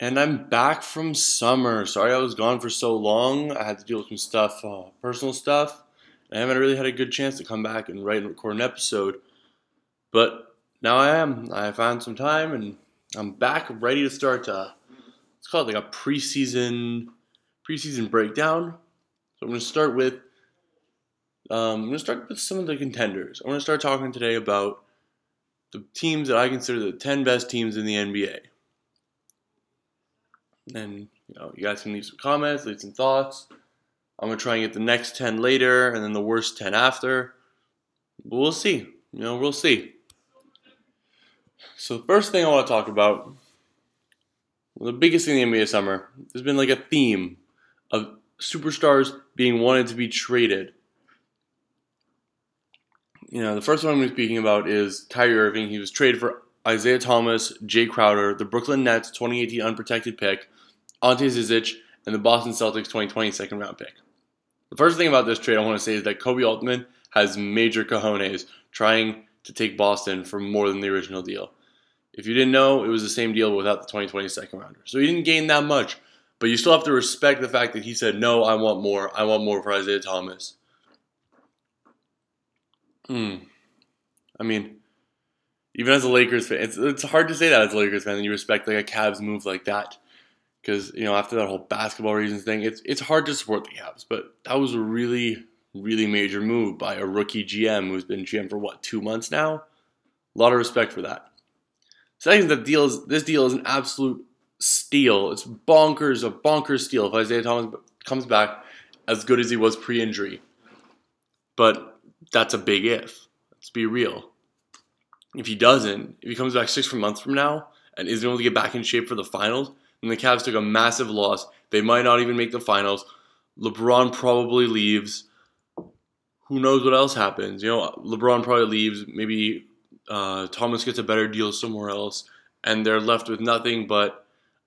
And I'm back from summer. Sorry I was gone for so long. I had to deal with some stuff, uh, personal stuff. I haven't really had a good chance to come back and write and record an episode. But now I am. I found some time and I'm back ready to start. Uh, it's called like a preseason preseason breakdown. So I'm going to start with um, I'm going to start with some of the contenders. I'm going to start talking today about the teams that I consider the 10 best teams in the NBA. And you know, you guys can leave some comments, leave some thoughts. I'm gonna try and get the next 10 later and then the worst 10 after. But we'll see. You know, we'll see. So the first thing I want to talk about, well, the biggest thing in the NBA summer, there's been like a theme of superstars being wanted to be traded. You know, the first one I'm going to be speaking about is Kyrie Irving. He was traded for Isaiah Thomas, Jae Crowder, the Brooklyn Nets 2018 unprotected pick, Ante Zizic, and the Boston Celtics 2020 second round pick. The first thing about this trade I want to say is that Koby Altman has major cojones trying to take Boston for more than the original deal. If you didn't know, it was the same deal without the 2020 second rounder. So he didn't gain that much, but you still have to respect the fact that he said, no, I want more. I want more for Isaiah Thomas. Hmm. I mean, even as a Lakers fan, it's, it's hard to say that as a Lakers fan, and you respect like a Cavs move like that because you know after that whole basketball reasons thing, it's it's hard to support the Cavs. But that was a really really major move by a rookie GM who's been GM for what two months now. A lot of respect for that. Second, the deal is this deal is an absolute steal. It's bonkers, a bonkers steal if Isaiah Thomas comes back as good as he was pre-injury. But that's a big if. Let's be real. If he doesn't, if he comes back six months from now and isn't able to get back in shape for the finals, and the Cavs took a massive loss. They might not even make the finals. LeBron probably leaves. Who knows what else happens? You know, LeBron probably leaves. Maybe uh, Thomas gets a better deal somewhere else, and they're left with nothing but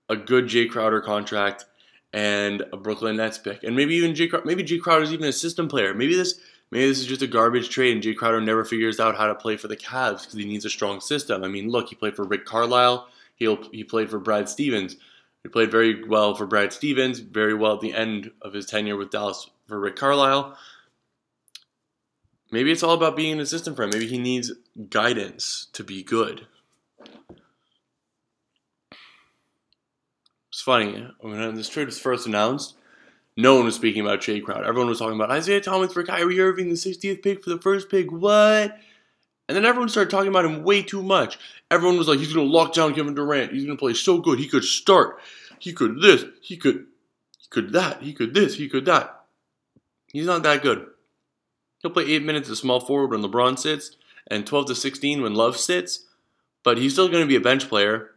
a good Jae Crowder contract and a Brooklyn Nets pick, and maybe even Jae maybe Jae Crowder's even a system player. Maybe this maybe this is just a garbage trade, and Jae Crowder never figures out how to play for the Cavs because he needs a strong system. I mean, look, he played for Rick Carlisle. He he played for Brad Stevens. He played very well for Brad Stevens, very well at the end of his tenure with Dallas for Rick Carlisle. Maybe it's all about being an assistant him. Maybe he needs guidance to be good. It's funny, when this trade was first announced, no one was speaking about Jae Crowder. Everyone was talking about Isaiah Thomas for Kyrie Irving, the 60th pick for the first pick. What? And then everyone started talking about him way too much. Everyone was like, he's going to lock down Kevin Durant. He's going to play so good. He could start. He could this. He could, he could that. He could this. He could that. He's not that good. He'll play 8 minutes of small forward when LeBron sits and 12 to 16 when Love sits. But he's still going to be a bench player.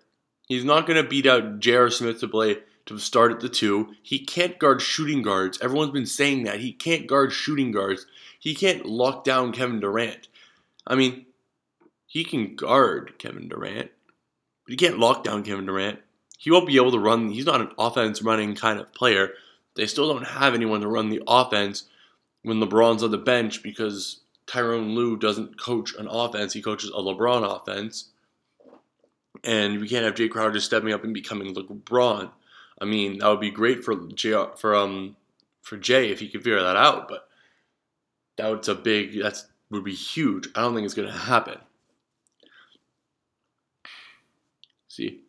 He's not going to beat out J.R. Smith to play to start at the two. He can't guard shooting guards. Everyone's been saying that. He can't guard shooting guards. He can't lock down Kevin Durant. I mean, he can guard Kevin Durant, but he can't lock down Kevin Durant. He won't be able to run. He's not an offense running kind of player. They still don't have anyone to run the offense when LeBron's on the bench because Tyronn Lue doesn't coach an offense. He coaches a LeBron offense. And we can't have Jae Crowder just stepping up and becoming LeBron. I mean, that would be great for Jae for um for Jae if he could figure that out, but that's a big that's would be huge. I don't think it's going to happen. See,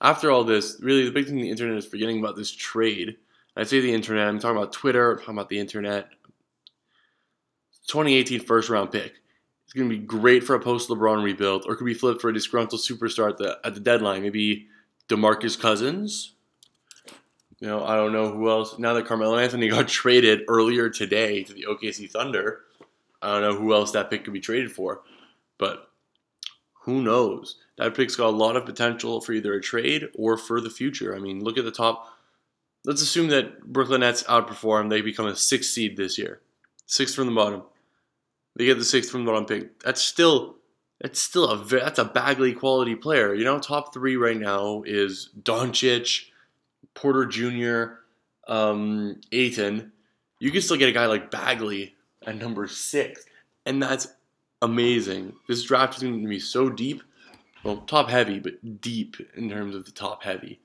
after all this, really the big thing the internet is forgetting about this trade. I say the internet, I'm talking about Twitter, I'm talking about the internet. 2018 first round pick. It's going to be great for a post LeBron rebuild, or could be flipped for a disgruntled superstar at the, at the deadline. Maybe DeMarcus Cousins. You know, I don't know who else. Now that Carmelo Anthony got traded earlier today to the OKC Thunder, I don't know who else that pick could be traded for, but who knows? That pick's got a lot of potential for either a trade or for the future. I mean, look at the top. Let's assume that Brooklyn Nets outperform. They become a sixth seed this year, sixth from the bottom. They get the sixth from the bottom pick. That's still that's still a that's a Bagley quality player. You know, top three right now is Doncic, Porter Jr., um, Ayton. You can still get a guy like Bagley at number six. And that's amazing. This draft is going to be so deep. Well, top heavy, but deep in terms of the top heavy.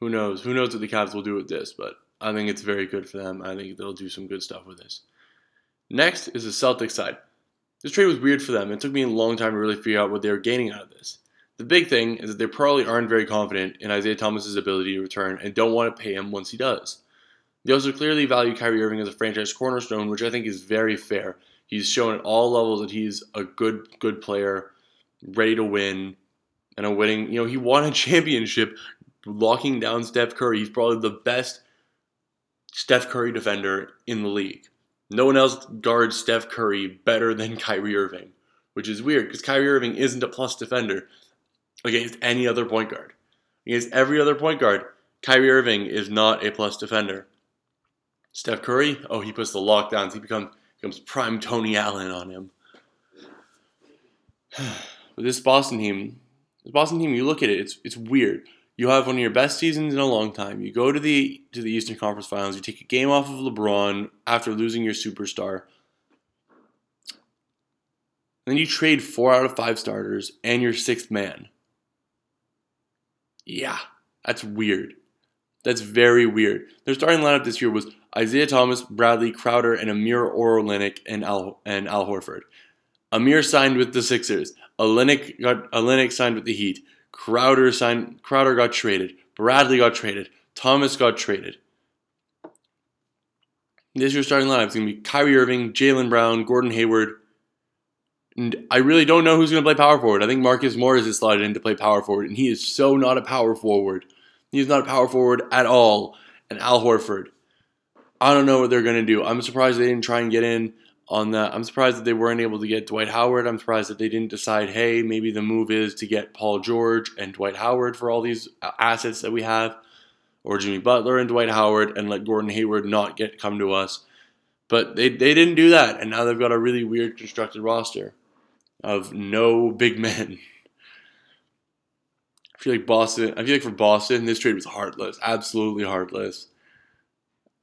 Who knows? Who knows what the Cavs will do with this, but I think it's very good for them. I think they'll do some good stuff with this. Next is the Celtics side. This trade was weird for them. It took me a long time to really figure out what they were gaining out of this. The big thing is that they probably aren't very confident in Isaiah Thomas's ability to return and don't want to pay him once he does. They also clearly value Kyrie Irving as a franchise cornerstone, which I think is very fair. He's shown at all levels that he's a good, good player, ready to win, and a winning. You know, he won a championship locking down Steph Curry. He's probably the best Steph Curry defender in the league. No one else guards Steph Curry better than Kyrie Irving, which is weird because Kyrie Irving isn't a plus defender against any other point guard. Against every other point guard, Kyrie Irving is not a plus defender. Steph Curry, oh, he puts the lockdowns. He becomes becomes prime Tony Allen on him. With this Boston team, this Boston team, you look at it, it's it's weird. You have one of your best seasons in a long time. You go to the to the Eastern Conference Finals. You take a game off of LeBron after losing your superstar. then you trade four out of five starters and your sixth man. Yeah, that's weird. That's very weird. Their starting lineup this year was Isaiah Thomas, Bradley, Crowder, and Amir Olynyk and Al and Al Horford. Amir signed with the Sixers. Olynyk got Olynyk signed with the Heat. Crowder signed. Crowder got traded. Bradley got traded. Thomas got traded. This year's starting lineup is going to be Kyrie Irving, Jaylen Brown, Gordon Hayward, and I really don't know who's going to play power forward. I think Marcus Morris is slotted in to play power forward, and he is so not a power forward. He's not a power forward at all. And Al Horford. I don't know what they're going to do. I'm surprised they didn't try and get in on that. I'm surprised that they weren't able to get Dwight Howard. I'm surprised that they didn't decide, hey, maybe the move is to get Paul George and Dwight Howard for all these uh, assets that we have, or Jimmy Butler and Dwight Howard, and let Gordon Hayward not get come to us. But they, they didn't do that, and now they've got a really weird constructed roster of no big men. I feel like Boston. I feel like for Boston, this trade was heartless, absolutely heartless.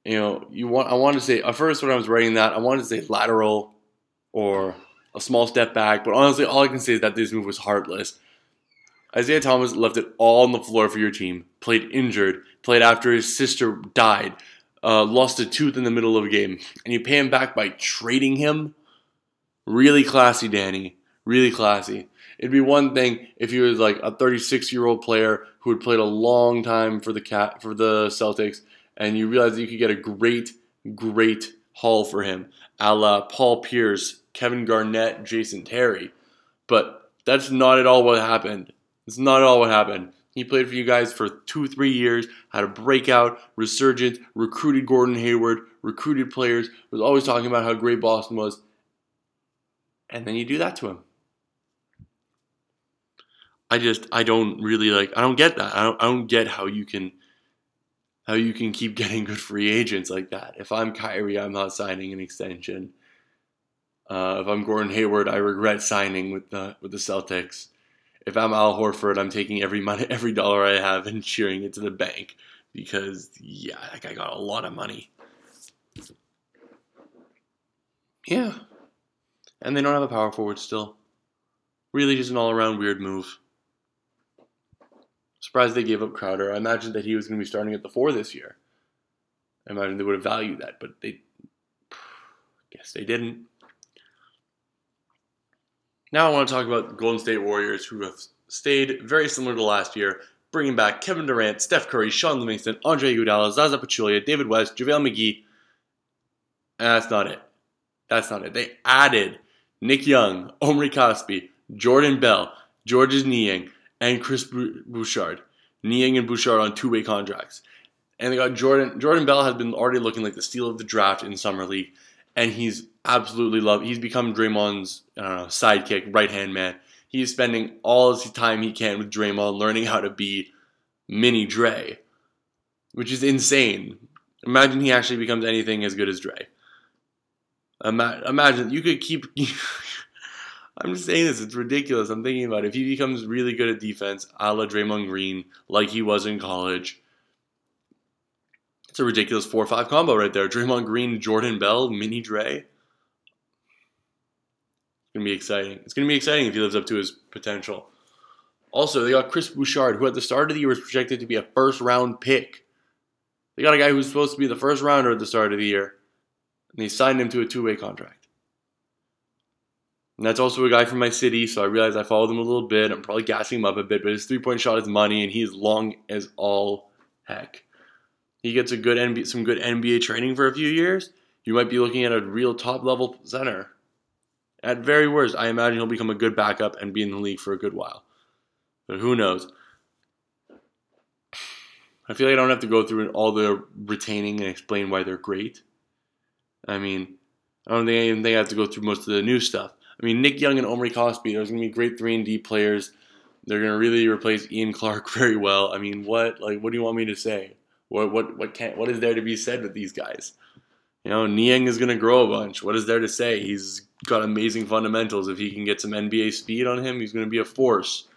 You know, you want. I wanted to say at first when I was writing that, I wanted to say lateral or a small step back, but honestly, all I can say is that this move was heartless. Isaiah Thomas left it all on the floor for your team. Played injured. Played after his sister died. Uh, lost a tooth in the middle of a game, and you pay him back by trading him. Really classy, Danny really classy. It'd be one thing if he was like a 36 year old player who had played a long time for the cat for the Celtics, and you realize that you could get a great, great haul for him, a la Paul Pierce, Kevin Garnett, Jason Terry. But that's not at all what happened. It's not at all what happened. He played for you guys for two, three years, had a breakout, resurgence, recruited Gordon Hayward, recruited players, was always talking about how great Boston was. And then you do that to him. I just I don't really like I don't get that. I don't I don't get how you can how you can keep getting good free agents like that. If I'm Kyrie, I'm not signing an extension. Uh, if I'm Gordon Hayward, I regret signing with the with the Celtics. If I'm Al Horford, I'm taking every money, every dollar I have and cheering it to the bank because yeah, that guy got a lot of money. Yeah, and they don't have a power forward still. Really, just an all around weird move. Surprised they gave up Crowder. I imagined that he was going to be starting at the four this year. I imagine they would have valued that, but they guess they didn't. Now I want to talk about the Golden State Warriors, who have stayed very similar to last year, bringing back Kevin Durant, Steph Curry, Shaun Livingston, Andre Iguodala, Zaza Pachulia, David West, JaVale McGee, and that's not it. That's not it. They added Nick Young, Omri Casspi, Jordan Bell, Georges Niang, and Chris Bouchard. Niang and Bouchard on two-way contracts. And they got Jordan. Jordan Bell has been already looking like the steal of the draft in summer league, and he's absolutely loved. He's become Draymond's know, sidekick, right hand man. He's spending all his time he can with Draymond, learning how to be mini Dre, which is insane. Imagine he actually becomes anything as good as Dre. Imagine you could keep I'm just saying this. It's ridiculous. I'm thinking about it. if he becomes really good at defense, a la Draymond Green, like he was in college. It's a ridiculous four or five combo right there. Draymond Green, Jordan Bell, Mini Dre. It's gonna be exciting. It's gonna be exciting if he lives up to his potential. Also, they got Chris Bouchard, who at the start of the year was projected to be a first round pick. They got a guy who's supposed to be the first rounder at the start of the year, and they signed him to a two way contract. And that's also a guy from my city, so I realize I followed him a little bit. I'm probably gassing him up a bit, but his three point shot is money, and he's long as all heck. He gets a good NBA, some good NBA training for a few years. You might be looking at a real top level center. At very worst, I imagine he'll become a good backup and be in the league for a good while. But who knows? I feel like I don't have to go through all the retaining and explain why they're great. I mean, I don't think I even think I have to go through most of the new stuff. I mean, Nick Young and Omri Casspi, those are going to be great 3 and D players. They're going to really replace Ian Clark very well. I mean, what like what do you want me to say? What what what can what is there to be said with these guys? You know, Niang is going to grow a bunch. What is there to say? He's got amazing fundamentals. If he can get some NBA speed on him, he's going to be a force.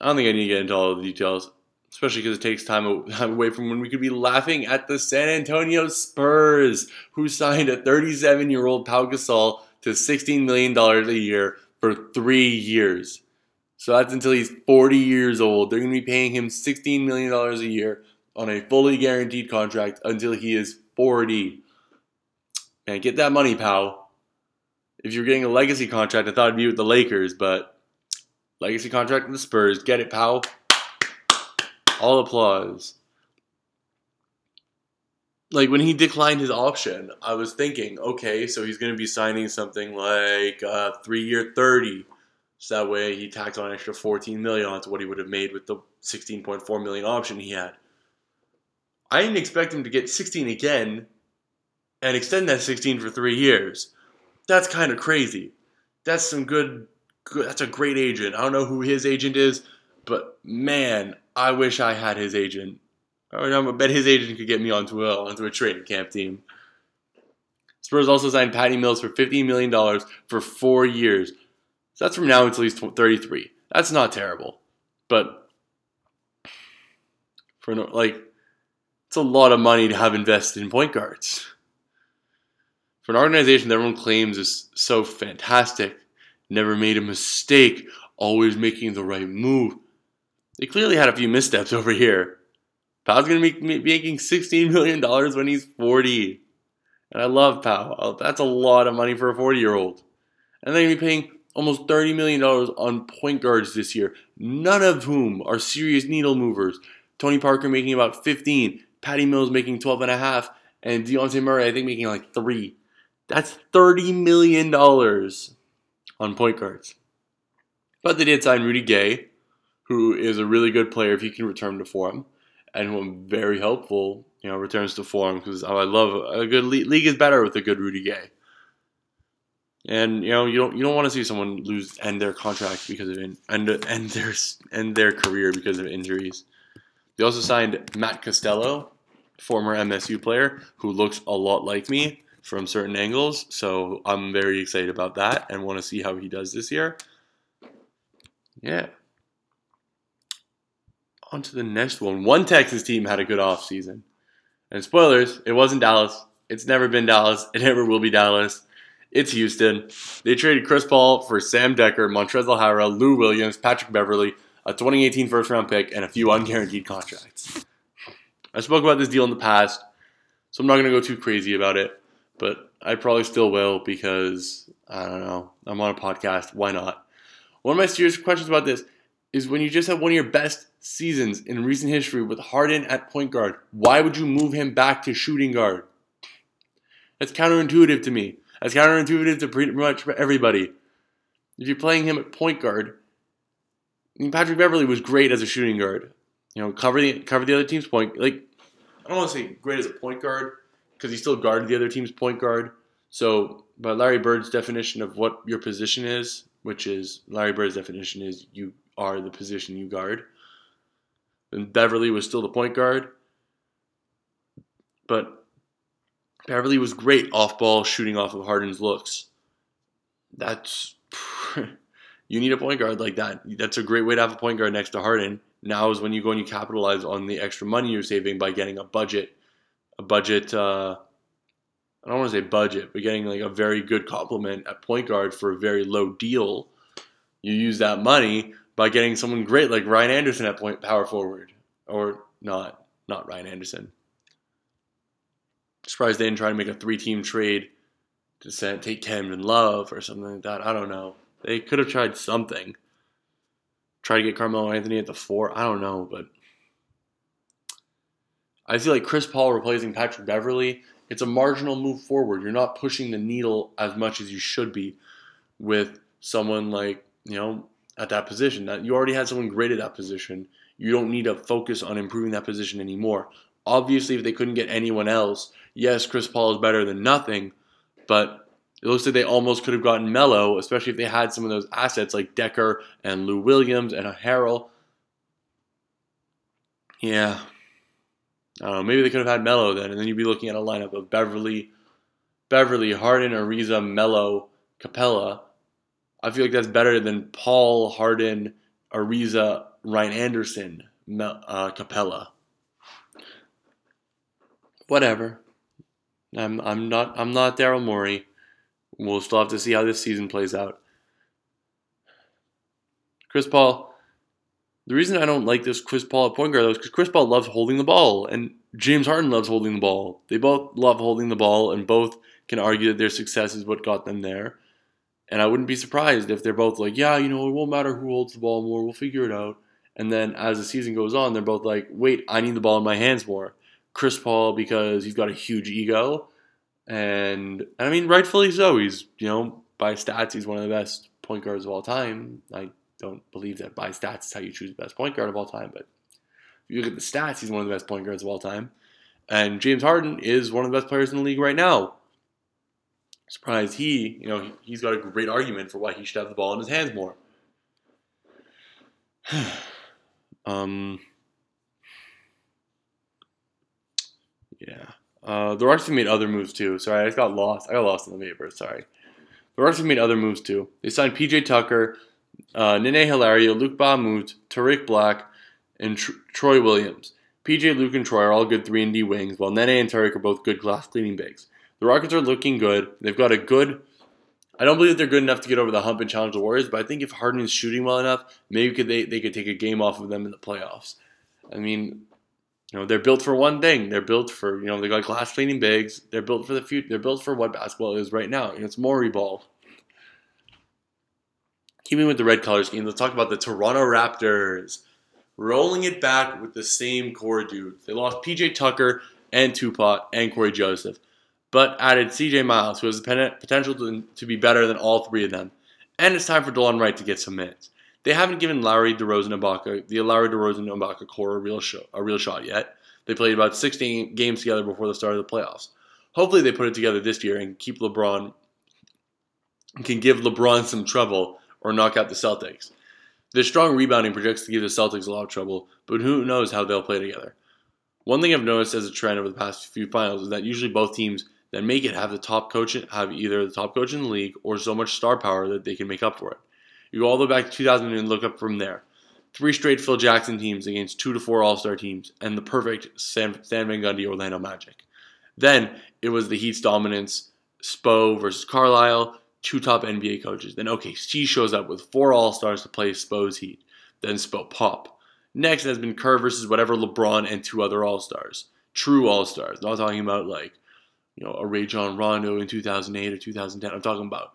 I don't think I need to get into all the details, especially because it takes time away from when we could be laughing at the San Antonio Spurs, who signed a 37 year old Pau Gasol to $16 million a year for three years. So that's until he's 40 years old. They're going to be paying him $16 million a year on a fully guaranteed contract until he is 40. Man, get that money, pal. If you're getting a legacy contract, I thought it'd be with the Lakers, but legacy contract with the Spurs. Get it, pal. All applause like when he declined his option, I was thinking, okay, so he's going to be signing something like a three-year thirty, so that way he tacked on an extra fourteen million onto what he would have made with the sixteen point four million option he had. I didn't expect him to get sixteen again, and extend that sixteen for three years. That's kind of crazy. That's some good, good. That's a great agent. I don't know who his agent is, but man, I wish I had his agent I um, bet his agent could get me onto a onto a training camp team. Spurs also signed Patty Mills for $15 million for four years. So that's from now until he's 33. That's not terrible. But for no, like, it's a lot of money to have invested in point guards. For an organization that everyone claims is so fantastic, never made a mistake, always making the right move, they clearly had a few missteps over here. Pau's going to be making $16 million when he's 40. And I love Pau. Oh, that's a lot of money for a 40 year old. And they're going to be paying almost $30 million on point guards this year, none of whom are serious needle movers. Tony Parker making about 15, Patty Mills making 12 and a half, and Dejounte Murray, I think, making like three. That's $30 million on point guards. But they did sign Rudy Gay, who is a really good player if he can return to form and very helpful, you know, returns to form because I love a good league, league is better with a good Rudy Gay. And you know you don't you don't want to see someone lose end their contract because of in, end end their end their career because of injuries. They also signed Matt Costello, former MSU player who looks a lot like me from certain angles. So I'm very excited about that and want to see how he does this year. Yeah on to the next one. One Texas team had a good offseason. And spoilers, it wasn't Dallas. It's never been Dallas. It never will be Dallas. It's Houston. They traded Chris Paul for Sam Dekker, Montrezl Harrell, Lou Williams, Patrick Beverley, a 2018 first round pick, and a few unguaranteed contracts. I spoke about this deal in the past, so I'm not going to go too crazy about it, but I probably still will because, I don't know, I'm on a podcast. Why not? One of my serious questions about this is when you just have one of your best seasons in recent history with Harden at point guard, why would you move him back to shooting guard? That's counterintuitive to me. That's counterintuitive to pretty much everybody. If you're playing him at point guard, Patrick Beverley was great as a shooting guard. You know, cover the cover the other team's point. Like, I don't want to say great as a point guard because he still guarded the other team's point guard. So, by Larry Bird's definition of what your position is, which is Larry Bird's definition is you are the position you guard. And Beverley was still the point guard. But Beverley was great off ball shooting off of Harden's looks. That's you need a point guard like that. That's a great way to have a point guard next to Harden. Now is when you go and you capitalize on the extra money you're saving by getting a budget, a budget. Uh, I don't want to say budget, but getting like a very good compliment at point guard for a very low deal you use that money by getting someone great like Ryan Anderson at point power forward, or not, not Ryan Anderson. Surprised they didn't try to make a three-team trade to send, take Camden Love or something like that. I don't know. They could have tried something. Try to get Carmelo Anthony at the four. I don't know, but I feel like Chris Paul replacing Patrick Beverley. It's a marginal move forward. You're not pushing the needle as much as you should be with someone like you know at that position. That you already had someone great at that position. You don't need to focus on improving that position anymore. Obviously, if they couldn't get anyone else, yes, Chris Paul is better than nothing, but it looks like they almost could have gotten Melo, especially if they had some of those assets like Dekker and Lou Williams and a Harrell. Yeah. I don't know. Maybe they could have had Melo then, and then you'd be looking at a lineup of Beverley, Beverley, Harden, Ariza, Melo, Capela. I feel like that's better than Paul, Harden, Ariza, Ryan Anderson, uh, Capela. Whatever. I'm I'm not I'm not Daryl Morey. We'll still have to see how this season plays out. Chris Paul. The reason I don't like this Chris Paul at point guard though is because Chris Paul loves holding the ball, and James Harden loves holding the ball. They both love holding the ball, and both can argue that their success is what got them there. And I wouldn't be surprised if they're both like, yeah, you know, it won't matter who holds the ball more, we'll figure it out. And then as the season goes on, they're both like, wait, I need the ball in my hands more. Chris Paul because he's got a huge ego, and I mean rightfully so. He's you know by stats he's one of the best point guards of all time. I don't believe that by stats is how you choose the best point guard of all time, but if you look at the stats, he's one of the best point guards of all time. And James Harden is one of the best players in the league right now. Surprised he, you know, he's got a great argument for why he should have the ball in his hands more. um, yeah. Uh, the Rockets made other moves too. Sorry, I just got lost. I got lost in the paper. Sorry. The Rockets made other moves too. They signed PJ Tucker, uh, Nene Hilario, Luc Mbah Tarik Black, and Tr- Troy Williams. PJ, Luke, and Troy are all good 3 and D wings, while Nene and Tarik are both good glass cleaning bigs. The Rockets are looking good. They've got a good. I don't believe they're good enough to get over the hump and challenge the Warriors, but I think if Harden is shooting well enough, maybe could they, they could take a game off of them in the playoffs. I mean, you know, they're built for one thing. They're built for, you know, they got glass cleaning bigs. They're built for the future. They're built for what basketball is right now. it's Morey ball. Keeping with the red color scheme, let's talk about the Toronto Raptors. Rolling it back with the same core dudes. They lost PJ Tucker and Tupac and Cory Joseph, but added CJ Miles, who has the potential to, to be better than all three of them. And it's time for Delon Wright to get some minutes. They haven't given Lowry, DeRozan, Ibaka, the Lowry, DeRozan, Ibaka core a real, show, a real shot yet. They played about 16 games together before the start of the playoffs. Hopefully, they put it together this year and keep LeBron, can give LeBron some trouble or knock out the Celtics. Their strong rebounding projects to give the Celtics a lot of trouble, but who knows how they'll play together. One thing I've noticed as a trend over the past few finals is that usually both teams that make it have the top coach have either the top coach in the league or so much star power that they can make up for it. You go all the way back to 2000 and look up from there. Three straight Phil Jackson teams against two to four All Star teams, and the perfect Stan, Stan Van Gundy Orlando Magic. Then it was the Heat's dominance, Spo versus Carlisle, two top NBA coaches. Then OKC shows up with four All Stars to play Spo's Heat. Then Spo pop. Next has been Kerr versus whatever LeBron and two other All Stars, true All Stars. Not talking about like you know a Rajon Rondo in 2008 or 2010. I'm talking about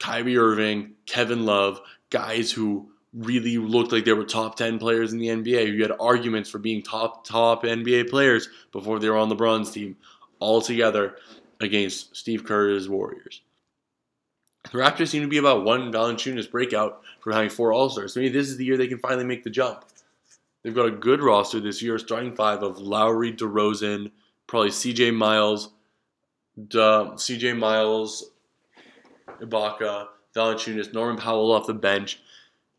Kyrie Irving, Kevin Love, guys who really looked like they were top 10 players in the NBA. You had arguments for being top top NBA players before they were on the LeBron's team all together against Steve Kerr's Warriors. The Raptors seem to be about one Valanciunas breakout from having four All-Stars. So maybe this is the year they can finally make the jump. They've got a good roster this year, starting five of Lowry, DeRozan, probably CJ Miles, CJ Miles, Ibaka, Valanciunas, Norman Powell off the bench.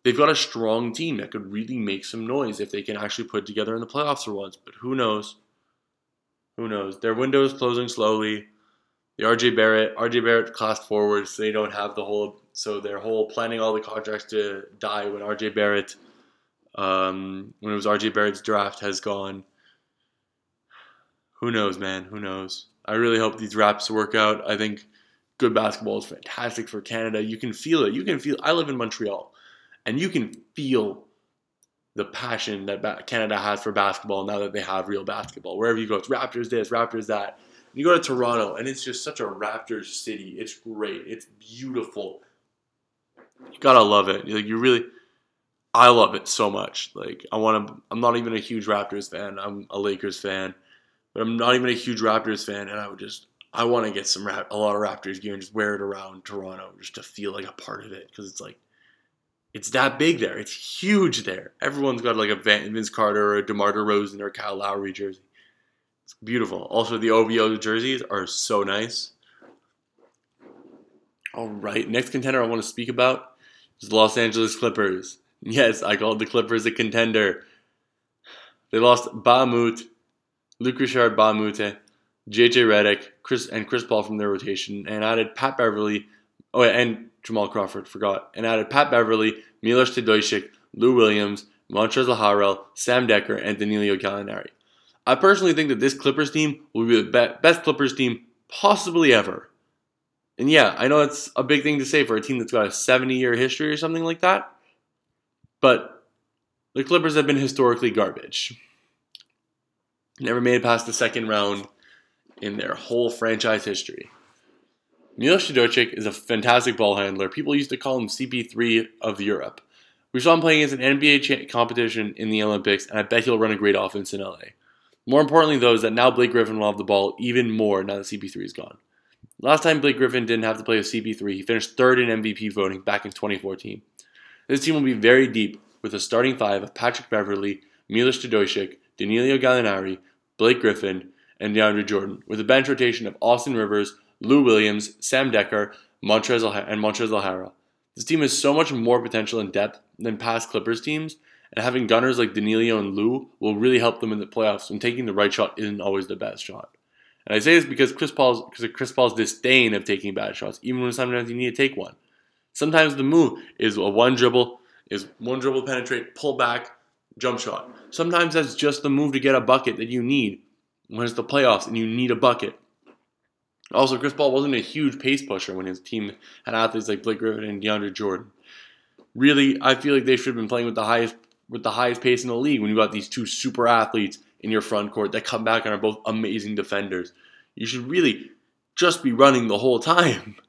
They've got a strong team that could really make some noise if they can actually put together in the playoffs for once. But who knows? Who knows? Their window is closing slowly. The RJ Barrett, RJ Barrett classed forwards, so they don't have the whole. So their whole planning all the contracts to die when RJ Barrett, um, when it was RJ Barrett's draft, has gone. Who knows, man? Who knows? I really hope these Raps work out. I think good basketball is fantastic for Canada. You can feel it. You can feel. I live in Montreal. and you can feel the passion that Canada has for basketball now that they have real basketball. Wherever you go, it's Raptors this, Raptors that. You go to Toronto, and it's just such a Raptors city. It's great. It's beautiful. You gotta love it. Like you really, I love it so much. Like I want to. I'm not even a huge Raptors fan. I'm a Lakers fan, but I'm not even a huge Raptors fan. And I would just, I want to get some a lot of Raptors gear and just wear it around Toronto just to feel like a part of it because it's like it's that big there. It's huge there. Everyone's got like a Vince Carter or a DeMar DeRozan or a Kyle Lowry jersey. It's beautiful. Also, the OVO jerseys are so nice. All right, next contender I want to speak about is the Los Angeles Clippers. Yes, I called the Clippers a contender. They lost Mbah Luc Richard Moute, JJ Redick, Chris and Chris Paul from their rotation, and added Pat Beverley, Oh, and Jamal Crawford, forgot, and added Pat Beverley, Milos Teodosic, Lou Williams, Montrezl Harrell, Sam Dekker, and Danilo Gallinari. I personally think that this Clippers team will be the best Clippers team possibly ever. And yeah, I know it's a big thing to say for a team that's got a 70 year history or something like that, but the Clippers have been historically garbage. Never made it past the second round in their whole franchise history. Milos Teodosic is a fantastic ball handler. People used to call him CP3 of Europe. We saw him playing against an NBA competition in the Olympics, and I bet he'll run a great offense in LA. More importantly, though, is that now Blake Griffin will have the ball even more now that CP3 is gone. Last time Blake Griffin didn't have to play with CP3, he finished third in MVP voting back in 2014. This team will be very deep with a starting five of Patrick Beverley, Milos Teodosic, Danilo Gallinari, Blake Griffin, and DeAndre Jordan, with a bench rotation of Austin Rivers, Lou Williams, Sam Dekker, Montrezl and Montrezl Harrell. This team has so much more potential and depth than past Clippers teams, and having gunners like Danilo and Lou will really help them in the playoffs. when taking the right shot isn't always the best shot. And I say this because Chris Paul's because of Chris Paul's disdain of taking bad shots, even when sometimes you need to take one. Sometimes the move is a one dribble, is one dribble penetrate, pull back, jump shot. Sometimes that's just the move to get a bucket that you need when it's the playoffs and you need a bucket. Also, Chris Paul wasn't a huge pace pusher when his team had athletes like Blake Griffin and DeAndre Jordan. Really, I feel like they should have been playing with the highest with the highest pace in the league when you got these two super athletes in your front court that come back and are both amazing defenders. You should really just be running the whole time.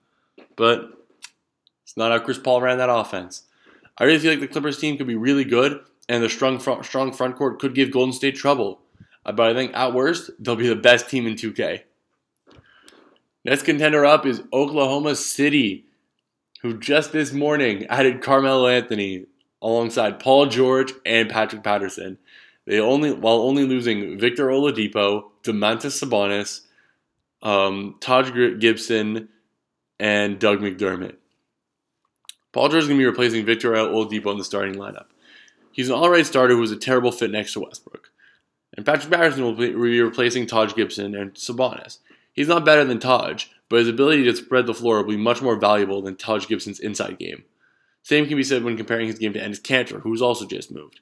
But it's not how Chris Paul ran that offense. I really feel like the Clippers team could be really good, and the strong front, strong front court could give Golden State trouble. But I think at worst, they'll be the best team in 2K. Next contender up is Oklahoma City, who just this morning added Carmelo Anthony alongside Paul George and Patrick Patterson. They only while only losing Victor Oladipo, Domantas Sabonis, um, Taj Gibson, and Doug McDermott. Paul George is going to be replacing Victor Oladipo in the starting lineup. He's an alright starter who was a terrible fit next to Westbrook. And Patrick Patterson will be replacing Taj Gibson and Sabonis. He's not better than Taj, but his ability to spread the floor will be much more valuable than Taj Gibson's inside game. Same can be said when comparing his game to Enes Kanter, who's also just moved.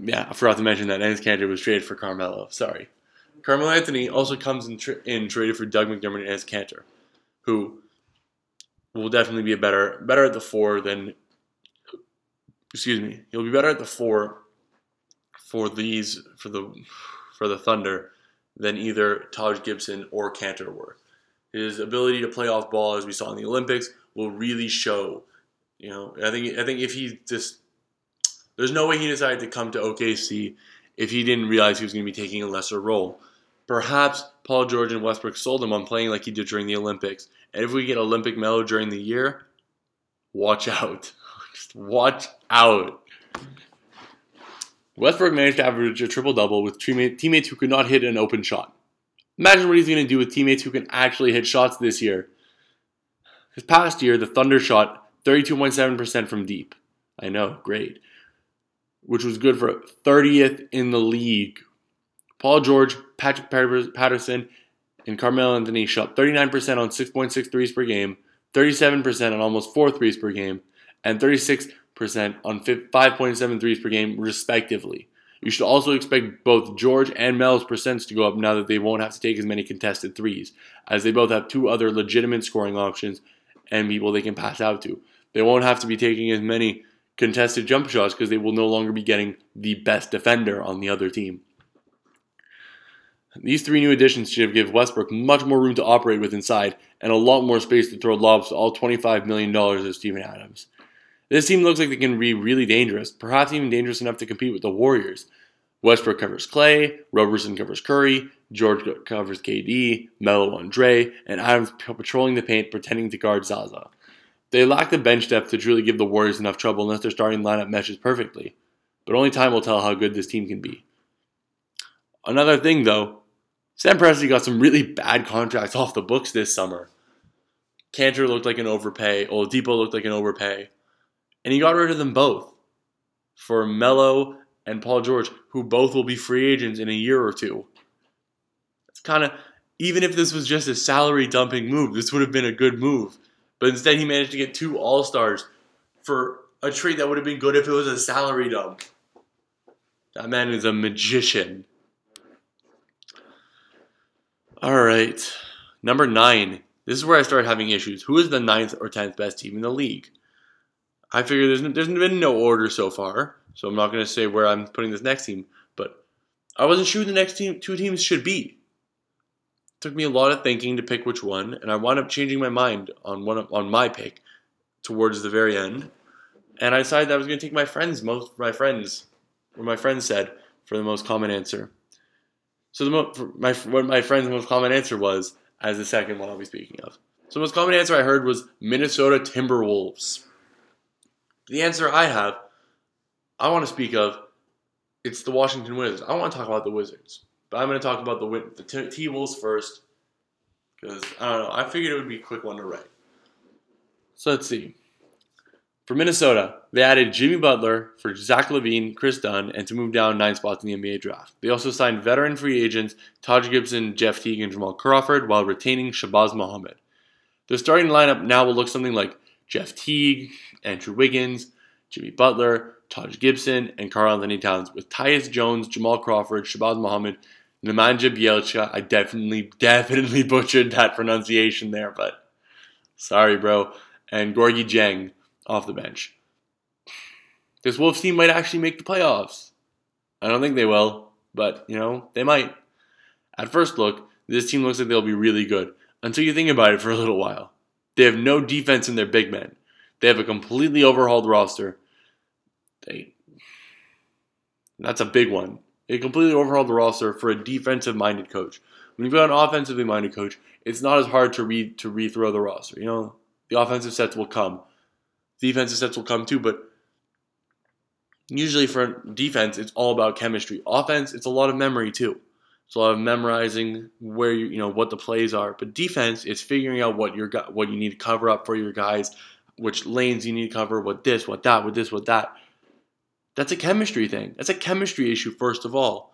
Yeah, I forgot to mention that Enes Kanter was traded for Carmelo. Sorry. Carmelo Anthony also comes in, tra- in traded for Doug McDermott and Enes Kanter, who will definitely be a better better at the four than. Excuse me. He'll be better at the four for these for the for the Thunder than either Taj Gibson or Kanter were. His ability to play off ball, as we saw in the Olympics, will really show. You know, I think I think if he just there's no way he decided to come to OKC if he didn't realize he was going to be taking a lesser role. Perhaps Paul George and Westbrook sold him on playing like he did during the Olympics. And if we get Olympic medal during the year, watch out. Just watch out. Westbrook managed to average a triple double with teammates who could not hit an open shot. Imagine what he's going to do with teammates who can actually hit shots this year. This past year, the Thunder shot 32.7% from deep. I know, great. Which was good for 30th in the league. Paul George, Patrick Patterson, and Carmelo Anthony shot 39% on 6.6 threes per game, 37% on almost 4 threes per game, and 36 percent on 5.7 threes per game, respectively. You should also expect both George and Mel's percents to go up now that they won't have to take as many contested threes, as they both have two other legitimate scoring options and people they can pass out to. They won't have to be taking as many contested jump shots because they will no longer be getting the best defender on the other team. These three new additions should give Westbrook much more room to operate with inside and a lot more space to throw lobs to all $25 million of Steven Adams. This team looks like they can be really dangerous, perhaps even dangerous enough to compete with the Warriors. Westbrook covers Clay, Roberson covers Curry, George covers KD, Melo on Dre, and Adams patrolling the paint pretending to guard Zaza. They lack the bench depth to truly give the Warriors enough trouble unless their starting lineup meshes perfectly. But only time will tell how good this team can be. Another thing, though, Sam Presti got some really bad contracts off the books this summer. Kanter looked like an overpay. Oladipo looked like an overpay. And he got rid of them both for Melo and Paul George, who both will be free agents in a year or two. It's kind of, even if this was just a salary dumping move, this would have been a good move. But instead, he managed to get two All Stars for a trade that would have been good if it was a salary dump. That man is a magician. All right. Number nine. This is where I start having issues. Who is the ninth or tenth best team in the league? I figure there's, there's been no order so far, so I'm not going to say where I'm putting this next team, but I wasn't sure who the next team, two teams should be. It took me a lot of thinking to pick which one, and I wound up changing my mind on one on my pick towards the very end, and I decided I was going to take my friends, most my friends, what my friends said for the most common answer. So the mo- my what my friend's most common answer was as the second one I'll be speaking of. So the most common answer I heard was Minnesota Timberwolves. The answer I have, I want to speak of, it's the Washington Wizards. I want to talk about the Wizards, but I'm going to talk about the the T Wolves first because I don't know. I figured it would be a quick one to write. So let's see. For Minnesota, they added Jimmy Butler for Zach LaVine, Kris Dunn, and to move down nine spots in the NBA draft. They also signed veteran free agents Taj Gibson, Jeff Teague, and Jamal Crawford while retaining Shabazz Muhammad. The starting lineup now will look something like Jeff Teague, Andrew Wiggins, Jimmy Butler, Taj Gibson, and Karl-Anthony Towns, with Tyus Jones, Jamal Crawford, Shabazz Muhammad, Nemanja Bjelica. I definitely, definitely butchered that pronunciation there, but sorry, bro. And Gorgui Dieng off the bench. This Wolves team might actually make the playoffs. I don't think they will, but, you know, they might. At first look, this team looks like they'll be really good until you think about it for a little while. They have no defense in their big men. They have a completely overhauled roster. They that's a big one. They completely overhauled the roster for a defensive minded coach. When you've got an offensively minded coach, it's not as hard to read to rethrow the roster. You know, the offensive sets will come. Defensive sets will come too, but usually for defense, it's all about chemistry. Offense, it's a lot of memory too. It's a lot of memorizing where you you know what the plays are. But defense is figuring out what your what you need to cover up for your guys, which lanes you need to cover, what this, what that, what this, what that. That's a chemistry thing. That's a chemistry issue first of all.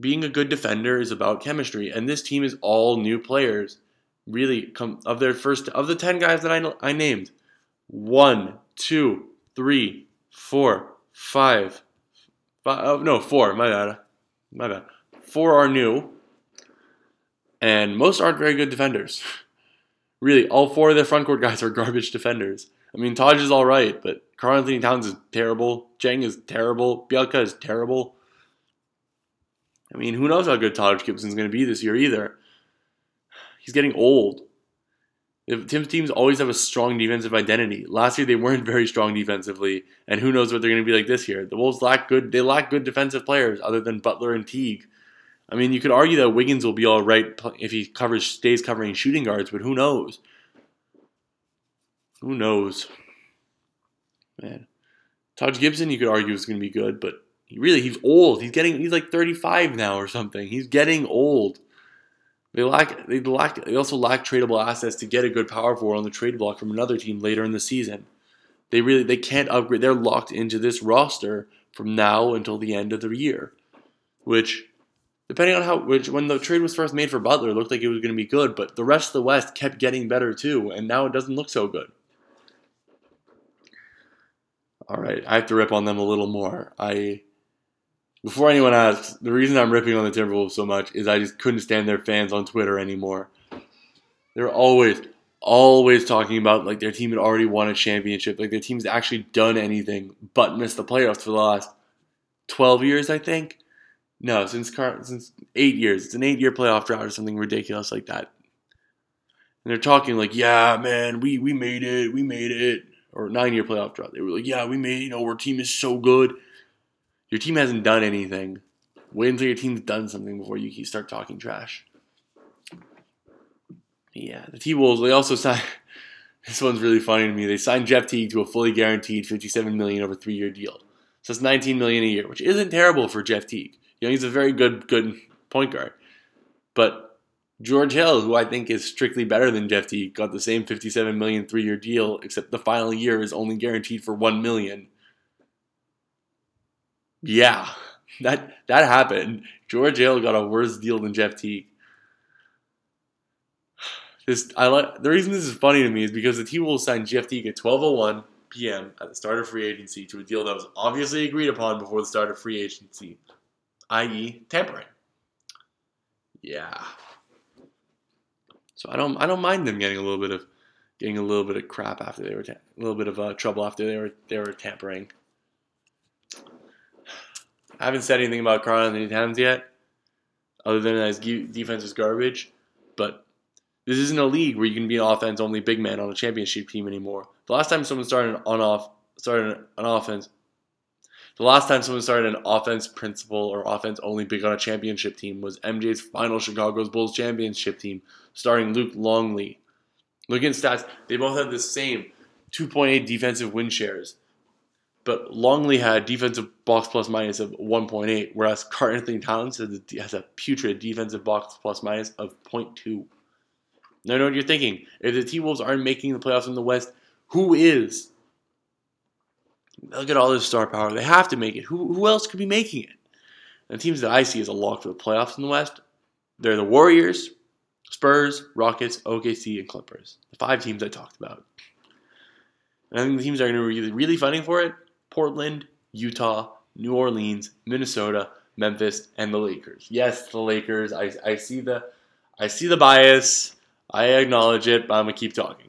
Being a good defender is about chemistry, and this team is all new players. Really, come of their first of the ten guys that I I named, one, two, three, four, five, five oh, no, four. My bad. My bad. Four are new, and most aren't very good defenders. really, all four of their front court guys are garbage defenders. I mean, Taj is all right, but Karl-Anthony Towns is terrible. Dieng is terrible. Bjelica is terrible. I mean, who knows how good Taj Gibson's going to be this year either. He's getting old. If Tim's teams always have a strong defensive identity. Last year they weren't very strong defensively, and who knows what they're going to be like this year. The Wolves lack good. They lack good defensive players other than Butler and Teague. I mean, you could argue that Wiggins will be all right if he covers stays covering shooting guards, but who knows? Who knows? Man, Taj Gibson, you could argue is going to be good, but he really he's old. He's getting he's like 35 now or something. He's getting old. They lack they lack they also lack tradable assets to get a good power forward on the trade block from another team later in the season. They really they can't upgrade. They're locked into this roster from now until the end of the year, which depending on how which when the trade was first made for Butler, it looked like it was going to be good, but the rest of the West kept getting better too, and now it doesn't look so good. All right, I have to rip on them a little more. I before anyone asks, the reason I'm ripping on the Timberwolves so much is I just couldn't stand their fans on Twitter anymore. They're always, always talking about like their team had already won a championship, like their team's actually done anything but missed the playoffs for the last 12 years, I think. No, since Car- since eight years. It's an eight year playoff drought or something ridiculous like that. And they're talking like, yeah, man, we we made it, we made it, or nine year playoff drought. They were like, yeah, we made, it, you know, our team is so good. Your team hasn't done anything. Wait until your team's done something before you start talking trash. Yeah, the T Wolves. They also signed. This one's really funny to me. They signed Jeff Teague to a fully guaranteed 57 million over three year deal. So it's 19 million a year, which isn't terrible for Jeff Teague. You know, he's a very good good point guard. But George Hill, who I think is strictly better than Jeff Teague, got the same 57 million three year deal, except the final year is only guaranteed for one million. Yeah, that that happened. George Hill got a worse deal than Jeff Teague. This I like the reason this is funny to me is because the T Wolves signed Jeff Teague at 12:01 p.m. at the start of free agency to a deal that was obviously agreed upon before the start of free agency, i.e., tampering. Yeah. So I don't I don't mind them getting a little bit of getting a little bit of crap after they were ta- a little bit of uh, trouble after they were they were tampering. I haven't said anything about Karl-Anthony Towns yet, other than his defense is garbage. But this isn't a league where you can be an offense only big man on a championship team anymore. The last time someone started on off started an offense, the last time someone started an offense principal or offense only big on a championship team was MJ's final Chicago's Bulls championship team, starring Luke Longley. Look at stats; they both had the same 2.8 defensive win shares. But Longley had defensive box plus minus of 1.8, whereas Karl-Anthony Towns has a putrid defensive box plus minus of 0.2. Now, I know what you're thinking. If the T Wolves aren't making the playoffs in the West, who is? Look at all this star power. They have to make it. Who, who else could be making it? And the teams that I see as a lock for the playoffs in the West, they're the Warriors, Spurs, Rockets, OKC, and Clippers. The five teams I talked about. And I think the teams that are going to be really, really fighting for it Portland, Utah, New Orleans, Minnesota, Memphis, and the Lakers. Yes, the Lakers. I, I see the I see the bias. I acknowledge it, but I'm gonna keep talking.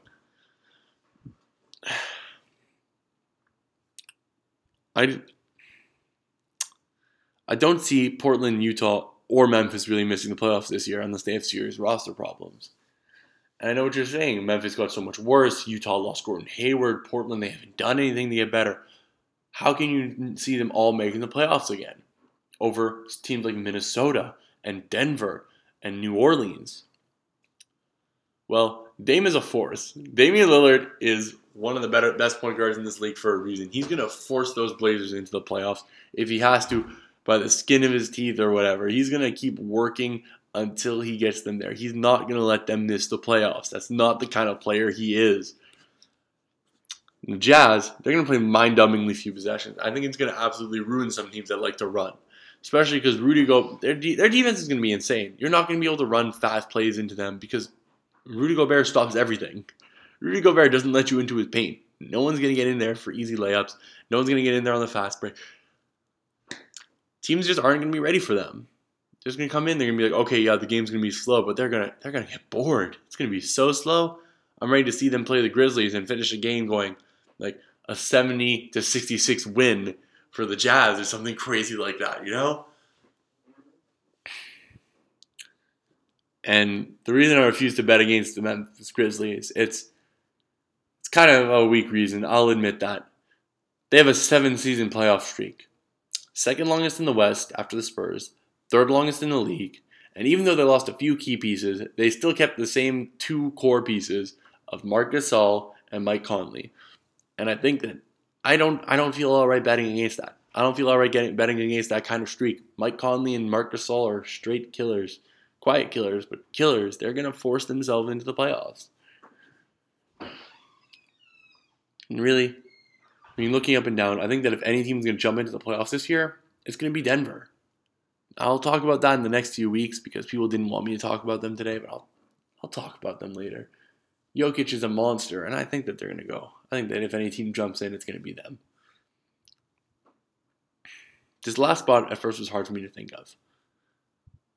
I I don't see Portland, Utah, or Memphis really missing the playoffs this year unless they have serious roster problems. And I know what you're saying. Memphis got so much worse. Utah lost Gordon Hayward. Portland, they haven't done anything to get better. How can you see them all making the playoffs again over teams like Minnesota and Denver and New Orleans? Well, Dame is a force. Damian Lillard is one of the better best point guards in this league for a reason. He's gonna force those Blazers into the playoffs if he has to by the skin of his teeth or whatever. He's gonna keep working until he gets them there. He's not gonna let them miss the playoffs. That's not the kind of player he is. Jazz, they're gonna play mind-numbingly few possessions. I think it's gonna absolutely ruin some teams that like to run especially because Rudy Go their de- their defense is going to be insane. You're not going to be able to run fast plays into them because Rudy Gobert stops everything. Rudy Gobert doesn't let you into his paint. No one's going to get in there for easy layups. No one's going to get in there on the fast break. Teams just aren't going to be ready for them. They're just going to come in. They're going to be like, okay, yeah, the game's going to be slow, but they're going to they're going to get bored. It's going to be so slow. I'm ready to see them play the Grizzlies and finish a game going like a 70 to 66 win for the Jazz or something crazy like that. You know. And the reason I refuse to bet against the Memphis Grizzlies, it's it's kind of a weak reason. I'll admit that. They have a seven season playoff streak. Second longest in the West after the Spurs, third longest in the league. And even though they lost a few key pieces, they still kept the same two core pieces of Marc Gasol and Mike Conley. And I think that I don't I don't feel all right betting against that. I don't feel all right getting betting against that kind of streak. Mike Conley and Marc Gasol are straight killers quiet killers, but killers, they're going to force themselves into the playoffs. And really, I mean, looking up and down, I think that if any team's going to jump into the playoffs this year, it's going to be Denver. I'll talk about that in the next few weeks because people didn't want me to talk about them today, but I'll, I'll talk about them later. Jokic is a monster, and I think that they're going to go. I think that if any team jumps in, it's going to be them. This last spot at first was hard for me to think of.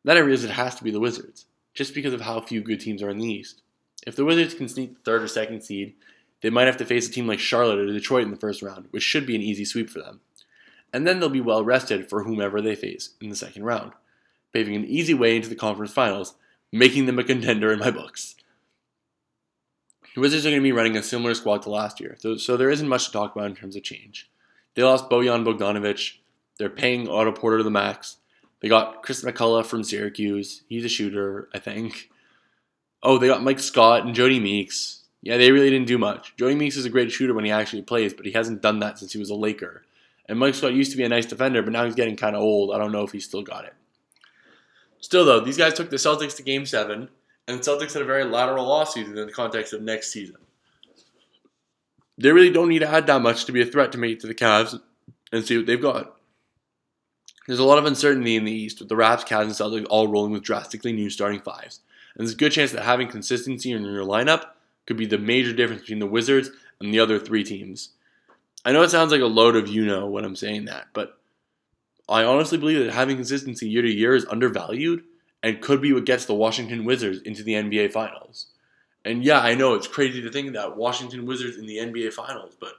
Then I realized it has to be the Wizards, just because of how few good teams are in the East. If the Wizards can sneak the third or second seed, they might have to face a team like Charlotte or Detroit in the first round, which should be an easy sweep for them. And then they'll be well rested for whomever they face in the second round, paving an easy way into the conference finals, making them a contender in my books. The Wizards are going to be running a similar squad to last year, so there isn't much to talk about in terms of change. They lost Bojan Bogdanovic. They're paying Otto Porter to the max. They got Chris McCullough from Syracuse. He's a shooter, I think. Oh, they got Mike Scott and Jodie Meeks. Yeah, they really didn't do much. Jodie Meeks is a great shooter when he actually plays, but he hasn't done that since he was a Laker. And Mike Scott used to be a nice defender, but now he's getting kind of old. I don't know if he's still got it. Still, though, these guys took the Celtics to Game 7, and the Celtics had a very lateral offseason in the context of next season. They really don't need to add that much to be a threat to make it to the Cavs and see what they've got. There's a lot of uncertainty in the East, with the Raps, Cavs, and Celtics all rolling with drastically new starting fives. And there's a good chance that having consistency in your lineup could be the major difference between the Wizards and the other three teams. I know it sounds like a load of you know when I'm saying that, but I honestly believe that having consistency year to year is undervalued and could be what gets the Washington Wizards into the NBA Finals. And yeah, I know it's crazy to think that Washington Wizards in the NBA Finals, but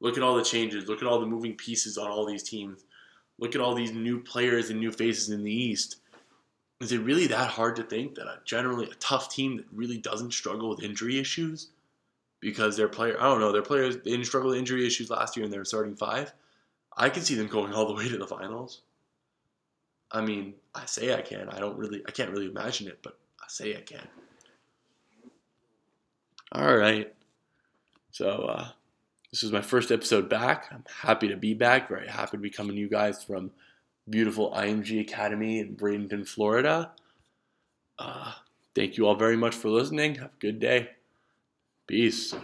look at all the changes, look at all the moving pieces on all these teams, look at all these new players and new faces in the East. Is it really that hard to think that a generally a tough team that really doesn't struggle with injury issues because their player, I don't know, their players they didn't struggle with injury issues last year and they're starting five. I can see them going all the way to the finals. I mean, I say I can. I don't really, I can't really imagine it, but I say I can. All right. So uh, this is my first episode back. I'm happy to be back. Very happy to be coming to you guys from beautiful IMG Academy in Bradenton, Florida. Uh, thank you all very much for listening. Have a good day. Peace.